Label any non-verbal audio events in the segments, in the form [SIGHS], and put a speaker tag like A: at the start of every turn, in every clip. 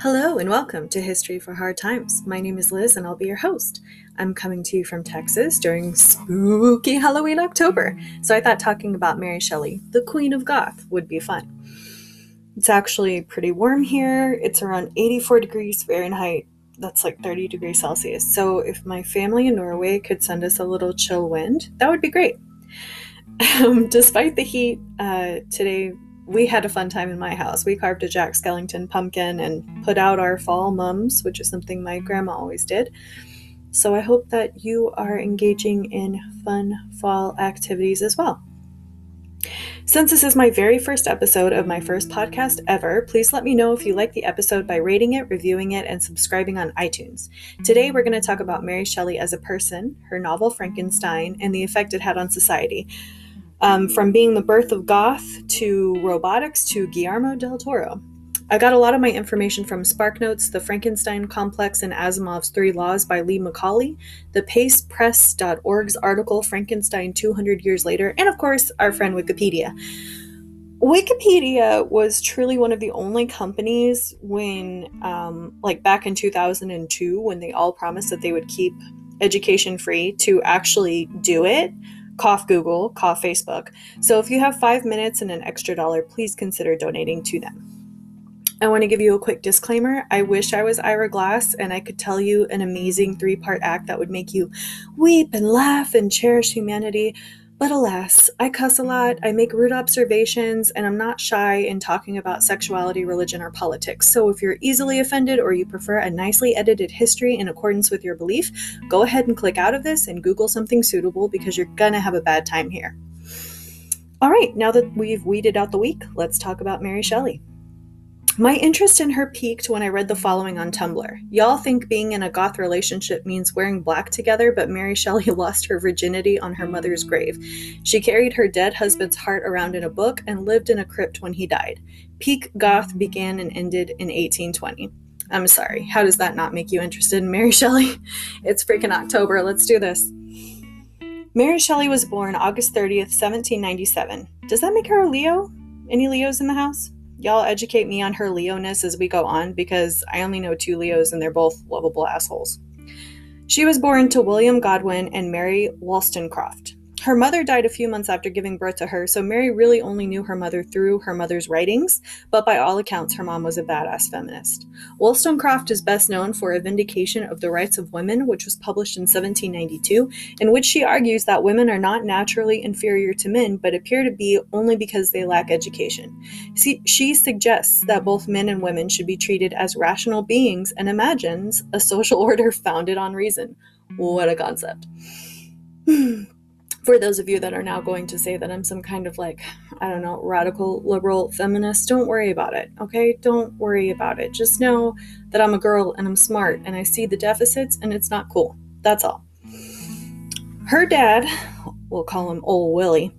A: Hello and welcome to History for Hard Times. My name is Liz and I'll be your host. I'm coming to you from Texas during spooky Halloween October, so I thought talking about Mary Shelley, the Queen of Goth, would be fun. It's actually pretty warm here. It's around 84 degrees Fahrenheit. That's like 30 degrees Celsius. So if my family in Norway could send us a little chill wind, that would be great. [LAUGHS] Um, despite the heat, uh, today we had a fun time in my house. We carved a Jack Skellington pumpkin and put out our fall mums, which is something my grandma always did. So I hope that you are engaging in fun fall activities as well. Since this is my very first episode of my first podcast ever, please let me know if you like the episode by rating it, reviewing it, and subscribing on iTunes. Today, we're going to talk about Mary Shelley as a person, her novel Frankenstein, and the effect it had on society. Um, from being the birth of goth to robotics to Guillermo del Toro. I got a lot of my information from SparkNotes, The Frankenstein Complex, and Asimov's Three Laws by Lee McCauley, the pacepress.org's article Frankenstein 200 Years Later, and of course, our friend Wikipedia. Wikipedia was truly one of the only companies when, um, like back in 2002, when they all promised that they would keep education free to actually do it cough Google, cough Facebook. So if you have five minutes and an extra dollar, please consider donating to them. I want to give you a quick disclaimer. I wish I was Ira Glass and I could tell you an amazing three part act that would make you weep and laugh and cherish humanity. But alas, I cuss a lot, I make rude observations, and I'm not shy in talking about sexuality, religion, or politics. So if you're easily offended or you prefer a nicely edited history in accordance with your belief, go ahead and click out of this and Google something suitable because you're gonna have a bad time here. All right, now that we've weeded out the week, let's talk about Mary Shelley. My interest in her peaked when I read the following on Tumblr. Y'all think being in a goth relationship means wearing black together, but Mary Shelley [LAUGHS] lost her virginity on her mother's grave. She carried her dead husband's heart around in a book and lived in a crypt when he died. Peak goth began and ended in 1820. I'm sorry, how does that not make you interested in [LAUGHS] Mary Shelley? It's freaking October, let's do this. Mary Shelley was born August 30th, 1797. Does that make her a Leo? Any Leos in the house? Y'all educate me on her Leoness as we go on because I only know two Leos and they're both lovable assholes. She was born to William Godwin and Mary Wollstonecraft. Her mother died a few months after giving birth to her, so Mary really only knew her mother through her mother's writings, but by all accounts, her mom was a badass feminist. Wollstonecraft is best known for A Vindication of the Rights of Women, which was published in 1792, in which she argues that women are not naturally inferior to men, but appear to be only because they lack education. she suggests that both men and women should be treated as rational beings and imagines a social [LAUGHS] order founded on reason. What a concept. [SIGHS] Hmm. For those of you that are now going to say that I'm some kind of like, I don't know, radical liberal feminist, don't worry about it, okay? Don't worry about it. Just know that I'm a girl and I'm smart and I see the deficits and it's not cool. That's all. Her dad, we'll call him Old Willie,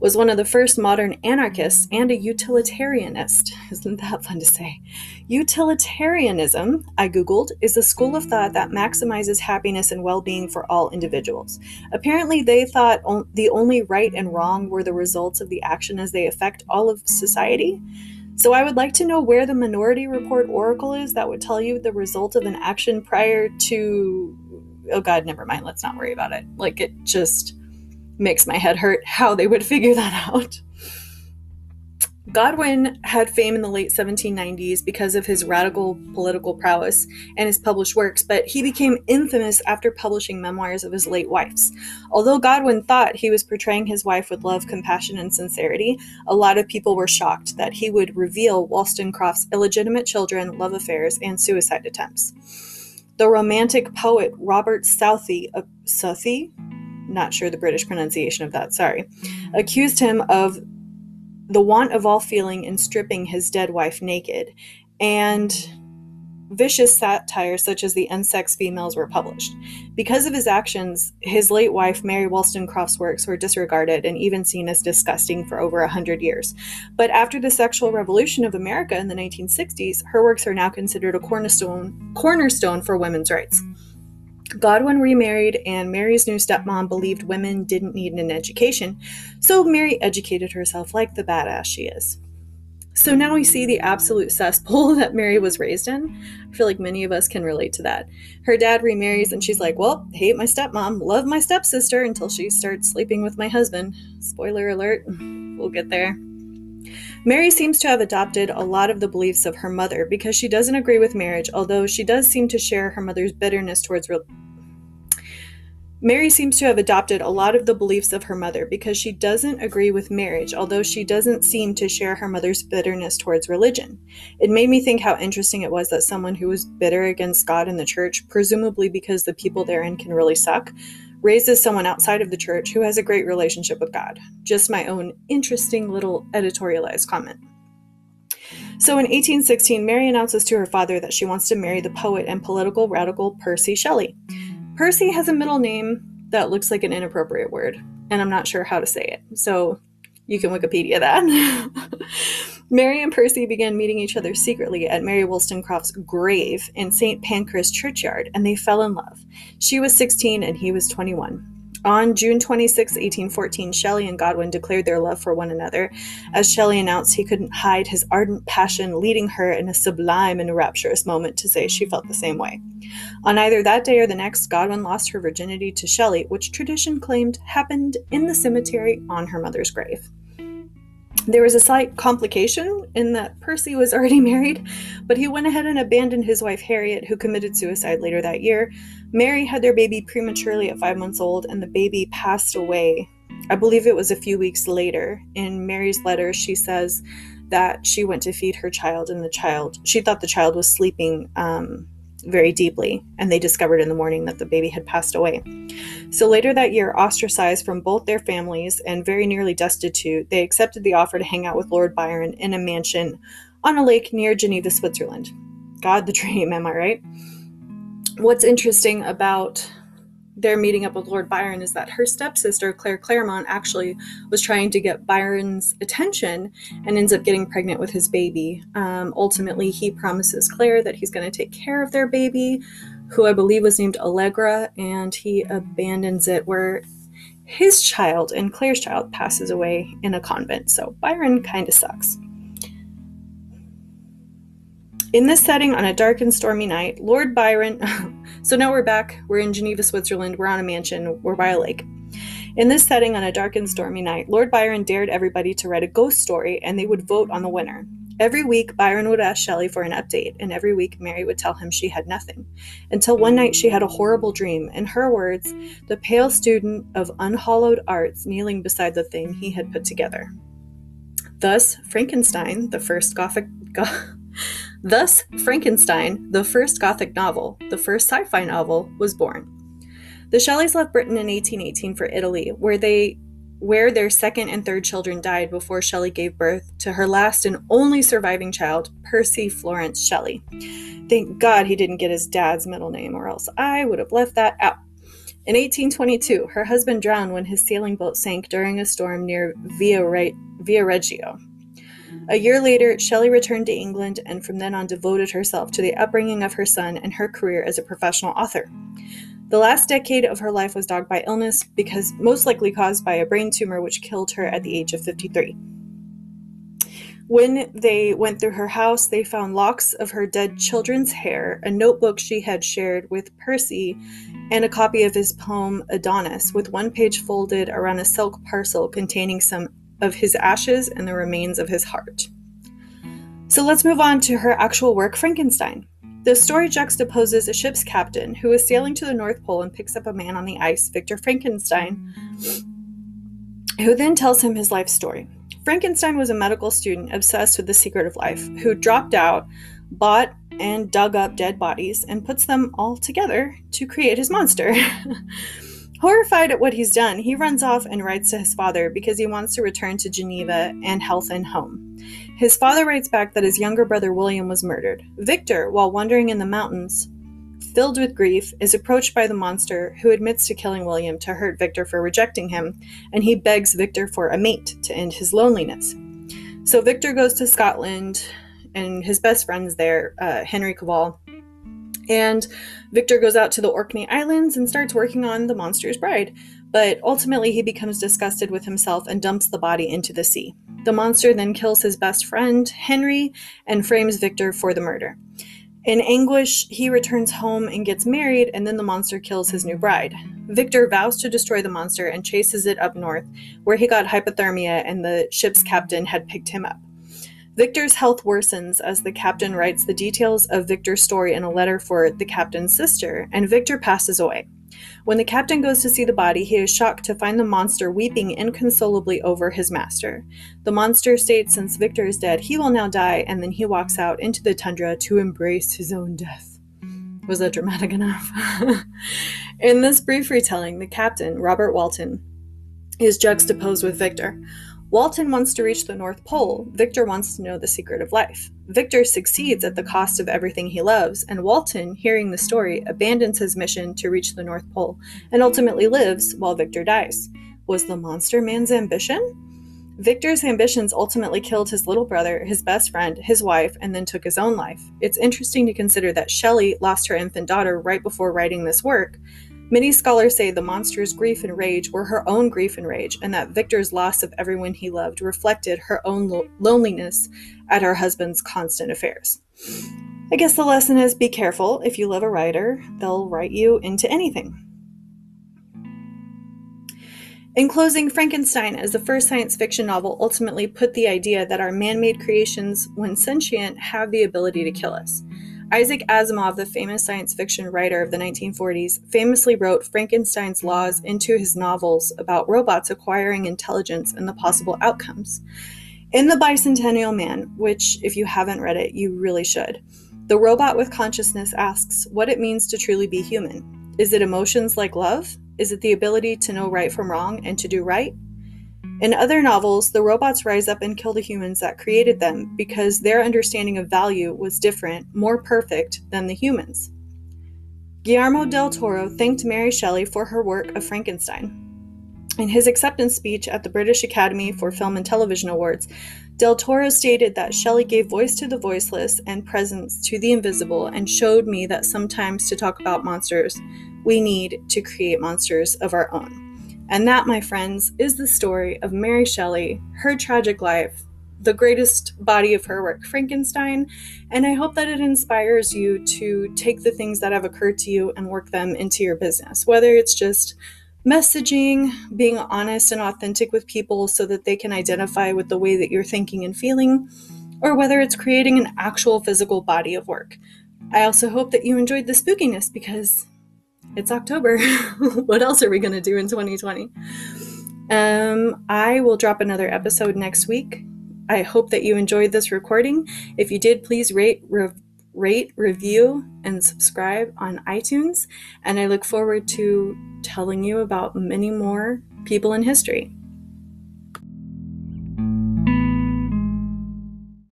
A: was one of the first modern anarchists and a utilitarianist. [LAUGHS] Isn't that fun to say? Utilitarianism, I Googled, is a school of thought that maximizes happiness and well being for all individuals. Apparently, they thought on- the only right and wrong were the results of the action as they affect all of society. So, I would like to know where the Minority Report Oracle is that would tell you the result of an action prior to. Oh, God, never mind. Let's not worry about it. Like, it just makes my head hurt how they would figure that out. Godwin had fame in the late 1790s because of his radical political prowess and his published works, but he became infamous after publishing memoirs of his late wife's. Although Godwin thought he was portraying his wife with love, compassion, and sincerity, a lot of people were shocked that he would reveal Wollstonecraft's illegitimate children, love affairs, and suicide attempts. The romantic poet Robert Southey, uh, Southey not sure the British pronunciation of that, sorry, accused him of the want of all feeling in stripping his dead wife naked, and vicious satires such as the unsexed females were published. Because of his actions, his late wife, Mary Wollstonecraft's works were disregarded and even seen as disgusting for over a hundred years. But after the sexual revolution of America in the 1960s, her works are now considered a cornerstone, cornerstone for women's rights. Godwin remarried, and Mary's new stepmom believed women didn't need an education, so Mary educated herself like the badass she is. So now we see the absolute cesspool [LAUGHS] that Mary was raised in. I feel like many of us can relate to that. Her dad remarries and she's like, Well, hate my stepmom, love my stepsister until she starts sleeping with my husband. Spoiler alert, [LAUGHS] we'll get there. Mary seems to have adopted a lot of the beliefs of her mother because she doesn't agree with marriage, although she does seem to share her mother's bitterness towards re- Mary seems to have adopted a lot of the beliefs of her mother because she doesn't agree with marriage, although she doesn't seem to share her mother's bitterness towards religion. It made me think how interesting it was that someone who was bitter against God and the church, presumably because the people therein can really suck, raises someone outside of the church who has a great relationship with God. Just my own interesting little editorialized comment. So in 1816, Mary announces to her father that she wants to marry the poet and political radical Percy Shelley. Percy has a middle name that looks like an inappropriate word, and I'm not sure how to say it. So you can Wikipedia that. [LAUGHS] Mary and Percy began meeting each other secretly at Mary Wollstonecraft's grave in St. Pancras Churchyard, and they fell in love. She was 16 and he was 21. On June 26, 1814, Shelley and Godwin declared their love for one another, as Shelley announced he couldn't hide his ardent passion, leading her in a sublime and rapturous moment to say she felt the same way. On either that day or the next, Godwin lost her virginity to Shelley, which tradition claimed happened in the cemetery on her mother's grave. There was a slight complication in that Percy was already [LAUGHS] married, but he went ahead and abandoned his wife Harriet, who committed suicide later that year. Mary had their baby prematurely at five months old, and the baby passed away. I believe it was a few weeks later. In Mary's letter, she says that she went to feed her child, and the child, she thought the child was sleeping um, very deeply, and they discovered in the morning that the baby had passed away. So later that year, ostracized from both their families and very nearly destitute, they accepted the offer to hang out with Lord Byron in a mansion on a lake near Geneva, Switzerland. God, the [LAUGHS] dream, am I right? What's interesting about their meeting up with Lord Byron is that her stepsister, Claire Clairmont, actually was trying to get Byron's attention and ends up getting pregnant with his baby. Um, ultimately, he promises Claire that he's going to take care of their baby, who I believe was named Allegra, and he abandons it where his child and Claire's child passes away in a convent. So Byron kind of sucks. In this setting, on a dark and stormy night, Lord Byron. [LAUGHS] so now we're back. We're in Geneva, Switzerland. We're on a mansion. We're by a lake. In this setting, on a dark and stormy night, Lord Byron dared everybody to write a ghost story and they would vote on the winner. Every week, Byron would ask Shelley for an update, and every week, Mary would tell him she had nothing. Until one night, she had a horrible dream. In her words, the pale student of unhallowed arts kneeling beside the thing he had put together. Thus, Frankenstein, the first Gothic. Go- [LAUGHS] Thus, Frankenstein, the first Gothic novel, the first sci fi novel, was born. The Shelleys left Britain in 1818 for Italy, where they where their second and third children died before Shelley gave birth to her last and only surviving child, Percy Florence Shelley. Thank God he didn't get his dad's middle name, or else I would have left that out. In 1822, her husband drowned when his sailing boat sank during a storm near Via, Re- Via Reggio. A year later, Shelley returned to England and from then on devoted herself to the upbringing of her son and her career as a professional author. The last decade of her life was dogged by illness, because most likely caused by a brain tumor which killed her at the age of 53. When they went through her house, they found locks of her dead children's hair, a notebook she had shared with Percy, and a copy of his poem Adonis, with one page folded around a silk parcel containing some of his ashes and the remains of his heart. So let's move on to her actual work, Frankenstein. The story juxtaposes a ship's captain who is sailing to the North Pole and picks up a man on the ice, Victor Frankenstein, who then tells him his life story. Frankenstein was a medical student obsessed with the secret of life who dropped out, bought and dug up dead bodies, and puts them all together to create his monster. [LAUGHS] Horrified at what he's done, he runs off and writes to his father because he wants to return to Geneva and health and home. His father writes back that his younger brother William was murdered. Victor, while wandering in the mountains, filled with grief, is approached by the monster who admits to killing William to hurt Victor for rejecting him, and he begs Victor for a mate to end his loneliness. So Victor goes to Scotland, and his best friend's there, uh, Henry Clerval, and Victor goes out to the Orkney Islands and starts working on the monster's bride. But ultimately, he becomes disgusted with himself and dumps the body into the sea. The monster then kills his best friend, Henry, and frames Victor for the murder. In anguish, he returns home and gets married, and then the monster kills his new bride. Victor vows to destroy the monster and chases it up north, where he got hypothermia and the ship's captain had picked him up. Victor's health worsens as the captain writes the details of Victor's story in a letter for the captain's sister, and Victor passes away. When the captain goes to see the body, he is shocked to find the monster weeping inconsolably over his master. The monster states since Victor is dead, he will now die, and then he walks out into the tundra to embrace his own death. Was that dramatic enough? [LAUGHS] In this brief retelling, the captain, Robert Walton, is juxtaposed with Victor. Walton wants to reach the North Pole. Victor wants to know the secret of life. Victor succeeds at the cost of everything he loves, and Walton, hearing the story, abandons his mission to reach the North Pole and ultimately lives while Victor dies. Was the monster man's ambition? Victor's ambitions ultimately killed his little brother, his best friend, his wife, and then took his own life. It's interesting to consider that Shelley lost her infant daughter right before writing this work, Many scholars say the monster's grief and rage were her own grief and rage, and that Victor's loss of everyone he loved reflected her own lo- loneliness at her husband's constant affairs. I guess the lesson is be careful. If you love a writer, they'll write you into anything. In closing, Frankenstein, as the first science fiction novel, ultimately put the idea that our man made creations, when sentient, have the ability to kill us. Isaac Asimov, the famous science fiction writer of the 1940s, famously wrote Frankenstein's laws into his novels about robots acquiring intelligence and the possible outcomes. In The Bicentennial Man, which, if you haven't read it, you really should, the robot with consciousness asks what it means to truly be human. Is it emotions like love? Is it the ability to know right from wrong and to do right? In other novels, the robots rise up and kill the humans that created them because their understanding of value was different, more perfect than the humans. Guillermo del Toro thanked Mary Shelley for her work of Frankenstein. In his acceptance speech at the British Academy for Film and Television Awards, Del Toro stated that Shelley gave voice to the voiceless and presence to the invisible and showed me that sometimes to talk about monsters, we need to create monsters of our own. And that, my friends, is the story of Mary Shelley, her tragic life, the greatest body of her work, Frankenstein. And I hope that it inspires you to take the things that have occurred to you and work them into your business, whether it's just messaging, being honest and authentic with people so that they can identify with the way that you're thinking and feeling, or whether it's creating an actual physical body of work. I also hope that you enjoyed the spookiness because it's October. [LAUGHS] what else are we going to do in 2020? Um, I will drop another episode next week. I hope that you enjoyed this recording. If you did, please rate, rate, review, and subscribe on iTunes. And I look forward to telling you about many more people in history.